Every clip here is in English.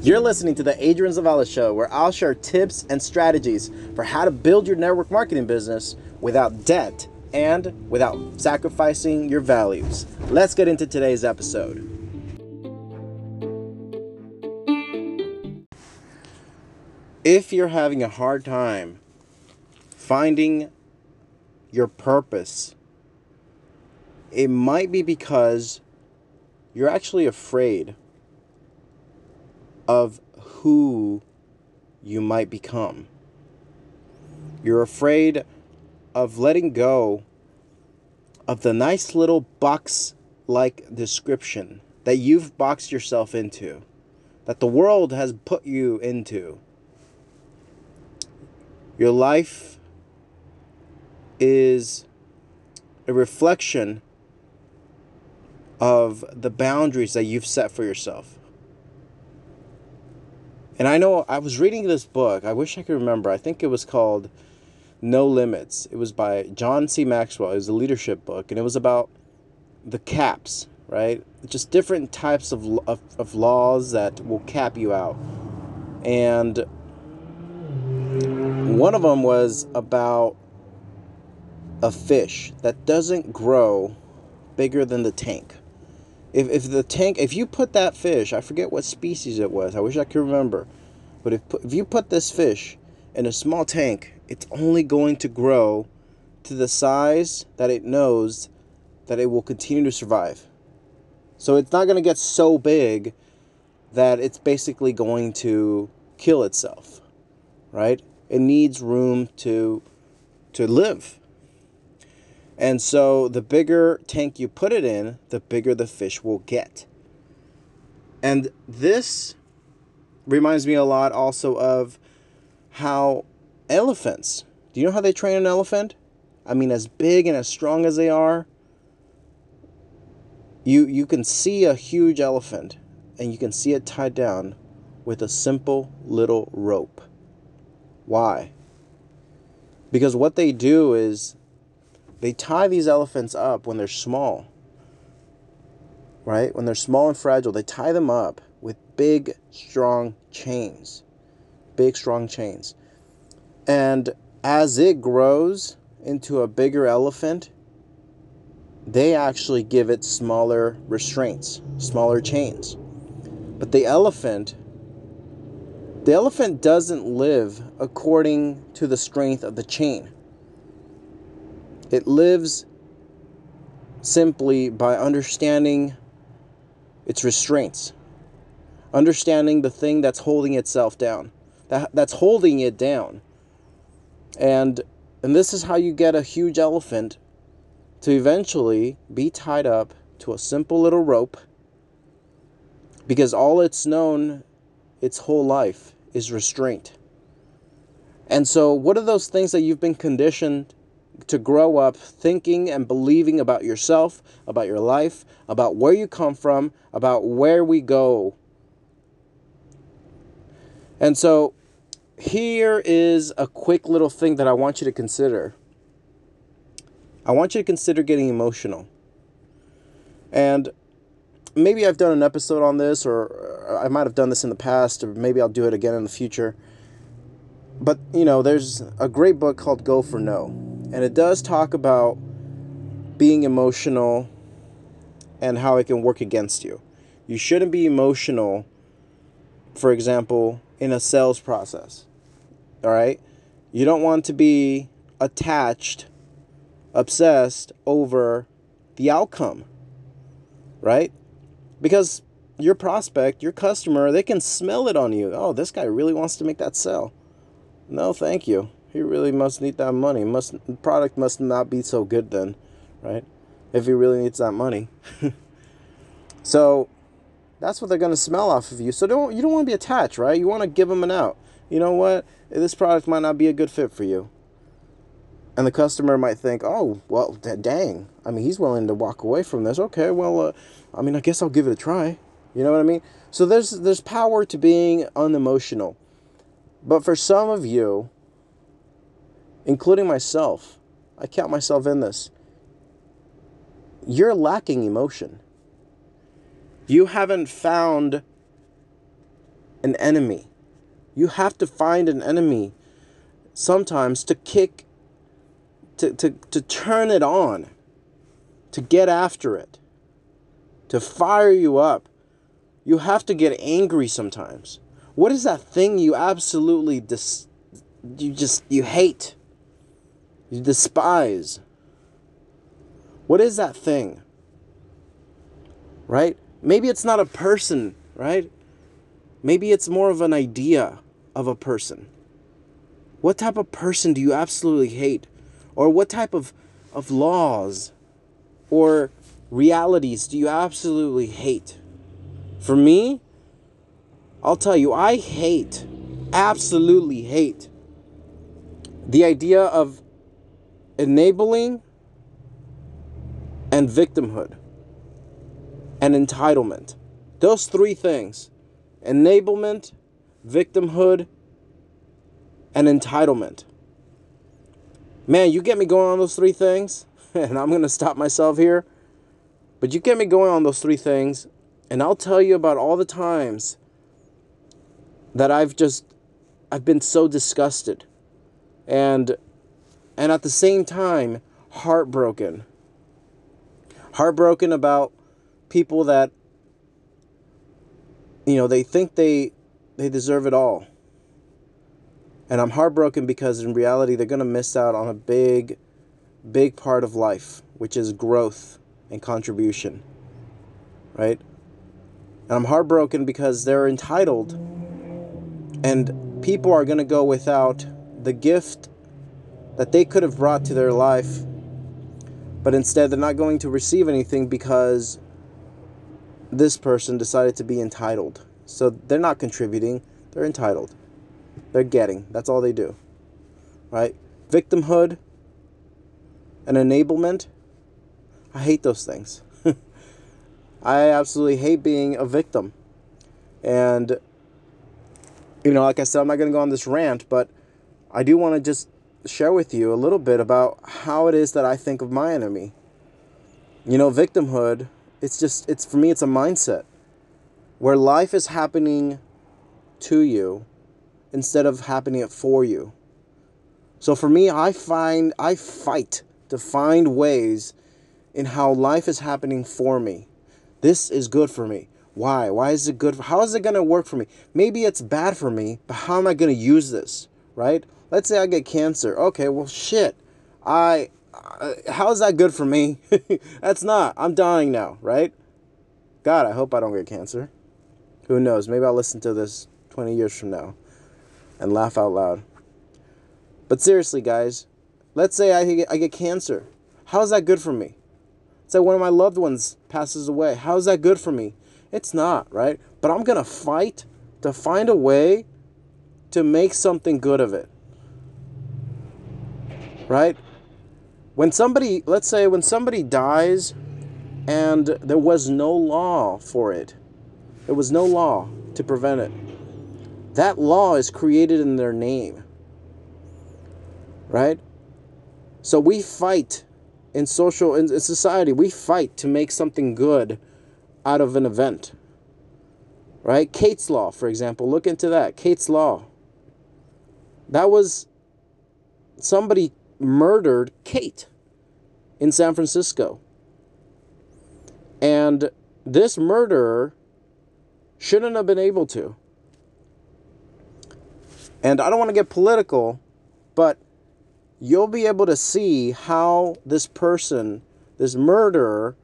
You're listening to the Adrian Zavala Show, where I'll share tips and strategies for how to build your network marketing business without debt and without sacrificing your values. Let's get into today's episode. If you're having a hard time finding your purpose, it might be because you're actually afraid of who you might become. You're afraid of letting go of the nice little box like description that you've boxed yourself into, that the world has put you into. Your life is a reflection of the boundaries that you've set for yourself. And I know I was reading this book. I wish I could remember. I think it was called No Limits. It was by John C. Maxwell. It was a leadership book, and it was about the caps, right? Just different types of, of, of laws that will cap you out. And one of them was about a fish that doesn't grow bigger than the tank. If, if the tank, if you put that fish, I forget what species it was, I wish I could remember, but if, if you put this fish in a small tank, it's only going to grow to the size that it knows that it will continue to survive. So it's not going to get so big that it's basically going to kill itself, right? It needs room to to live. And so the bigger tank you put it in, the bigger the fish will get. And this reminds me a lot also of how elephants, do you know how they train an elephant? I mean, as big and as strong as they are, you, you can see a huge elephant and you can see it tied down with a simple little rope. Why? Because what they do is they tie these elephants up when they're small. Right? When they're small and fragile, they tie them up with big, strong chains. Big, strong chains. And as it grows into a bigger elephant, they actually give it smaller restraints, smaller chains. But the elephant the elephant doesn't live according to the strength of the chain. It lives simply by understanding its restraints, understanding the thing that's holding itself down, that, that's holding it down. And, and this is how you get a huge elephant to eventually be tied up to a simple little rope because all it's known its whole life is restraint. And so, what are those things that you've been conditioned to grow up thinking and believing about yourself, about your life, about where you come from, about where we go? And so, here is a quick little thing that I want you to consider. I want you to consider getting emotional. And maybe I've done an episode on this, or I might have done this in the past, or maybe I'll do it again in the future. But, you know, there's a great book called Go for No, and it does talk about being emotional and how it can work against you. You shouldn't be emotional, for example, in a sales process. All right? You don't want to be attached, obsessed over the outcome, right? Because your prospect, your customer, they can smell it on you. Oh, this guy really wants to make that sell. No, thank you. He really must need that money. Must product must not be so good then, right? If he really needs that money. so that's what they're going to smell off of you. So don't you don't want to be attached, right? You want to give them an out. You know what? This product might not be a good fit for you. And the customer might think, "Oh, well, dang. I mean, he's willing to walk away from this. Okay, well, uh, I mean, I guess I'll give it a try. You know what I mean? So there's there's power to being unemotional. But for some of you, including myself, I count myself in this. You're lacking emotion. You haven't found an enemy. You have to find an enemy sometimes to kick, to, to, to turn it on, to get after it, to fire you up. You have to get angry sometimes. What is that thing you absolutely dis- you just you hate? You despise. What is that thing? Right? Maybe it's not a person, right? Maybe it's more of an idea of a person. What type of person do you absolutely hate? Or what type of, of laws or realities do you absolutely hate? For me, I'll tell you, I hate, absolutely hate the idea of enabling and victimhood and entitlement. Those three things enablement, victimhood, and entitlement. Man, you get me going on those three things, and I'm going to stop myself here. But you get me going on those three things, and I'll tell you about all the times that I've just I've been so disgusted and and at the same time heartbroken. Heartbroken about people that you know, they think they they deserve it all. And I'm heartbroken because in reality they're going to miss out on a big big part of life, which is growth and contribution. Right? And I'm heartbroken because they're entitled and people are going to go without the gift that they could have brought to their life, but instead they're not going to receive anything because this person decided to be entitled. So they're not contributing, they're entitled. They're getting. That's all they do. Right? Victimhood and enablement. I hate those things. I absolutely hate being a victim. And, you know, like I said, I'm not going to go on this rant, but I do want to just share with you a little bit about how it is that I think of my enemy. You know, victimhood it's just it's for me it's a mindset where life is happening to you instead of happening it for you. So for me i find i fight to find ways in how life is happening for me. This is good for me. Why? Why is it good for, how is it going to work for me? Maybe it's bad for me but how am i going to use this right let's say i get cancer okay well shit i uh, how is that good for me? That's not. I'm dying now, right? God, I hope I don't get cancer. Who knows? Maybe I'll listen to this 20 years from now and laugh out loud. But seriously, guys, let's say I get, I get cancer. How is that good for me? Say one of my loved ones passes away. How is that good for me? It's not, right? But I'm going to fight to find a way to make something good of it. Right? When somebody, let's say, when somebody dies and there was no law for it, there was no law to prevent it, that law is created in their name. Right? So we fight in social, in society, we fight to make something good out of an event. Right? Kate's Law, for example, look into that. Kate's Law. That was somebody murdered Kate in San Francisco. And this murderer shouldn't have been able to. And I don't want to get political, but you'll be able to see how this person, this murderer,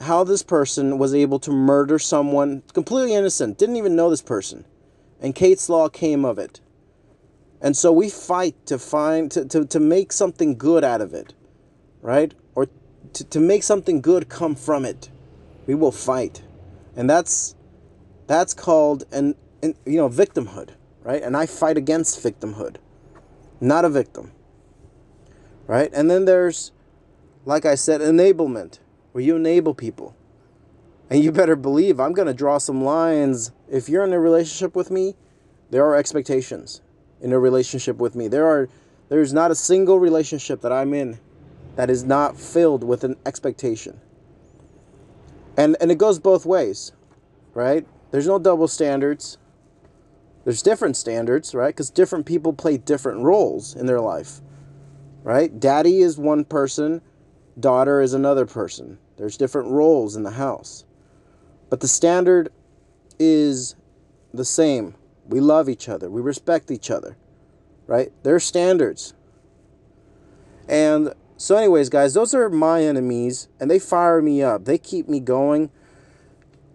how this person was able to murder someone completely innocent, didn't even know this person. And Kate's Law came of it. And so we fight to find to, to, to make something good out of it, right? Or to, to make something good come from it. We will fight. And that's that's called an, an you know victimhood, right? And I fight against victimhood. Not a victim. Right? And then there's like I said enablement, where you enable people. And you better believe I'm going to draw some lines. If you're in a relationship with me, there are expectations in a relationship with me. There are there's not a single relationship that I'm in that is not filled with an expectation. And and it goes both ways, right? There's no double standards. There's different standards, right? Because different people play different roles in their life, right? Daddy is one person, daughter is another person. There's different roles in the house. But the standard is the same. We love each other, we respect each other, right? There are standards. And so, anyways, guys, those are my enemies, and they fire me up. They keep me going.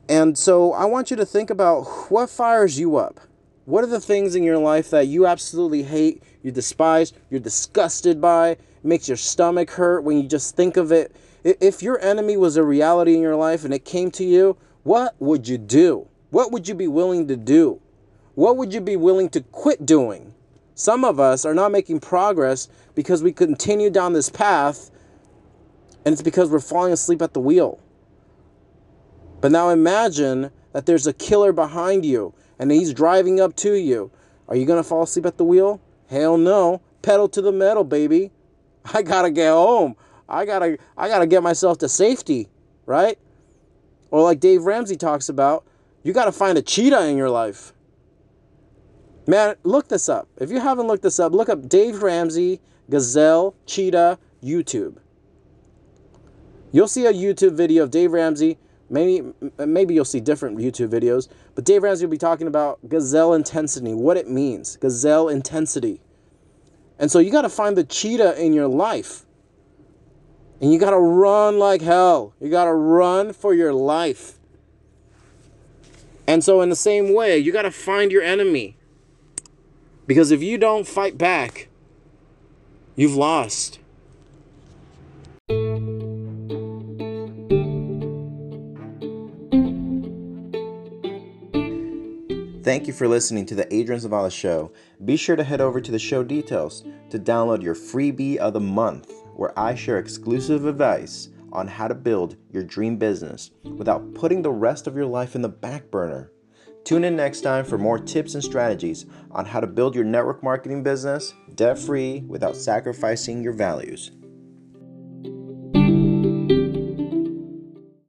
And so, I want you to think about what fires you up. What are the things in your life that you absolutely hate, you despise, you're disgusted by, makes your stomach hurt when you just think of it? If your enemy was a reality in your life and it came to you, what would you do? What would you be willing to do? What would you be willing to quit doing? Some of us are not making progress because we continue down this path and it's because we're falling asleep at the wheel. But now imagine that there's a killer behind you and he's driving up to you. Are you going to fall asleep at the wheel? Hell no. Pedal to the metal, baby. I got to get home. I got to I got to get myself to safety, right? Or like Dave Ramsey talks about, you got to find a cheetah in your life. Man, look this up. If you haven't looked this up, look up Dave Ramsey, Gazelle, Cheetah, YouTube. You'll see a YouTube video of Dave Ramsey. Maybe maybe you'll see different YouTube videos, but Dave Ramsey will be talking about gazelle intensity, what it means, gazelle intensity. And so you got to find the cheetah in your life. And you got to run like hell. You got to run for your life. And so, in the same way, you got to find your enemy. Because if you don't fight back, you've lost. Thank you for listening to the Adrian Zavala Show. Be sure to head over to the show details to download your freebie of the month, where I share exclusive advice on how to build your dream business without putting the rest of your life in the back burner. Tune in next time for more tips and strategies on how to build your network marketing business debt free without sacrificing your values.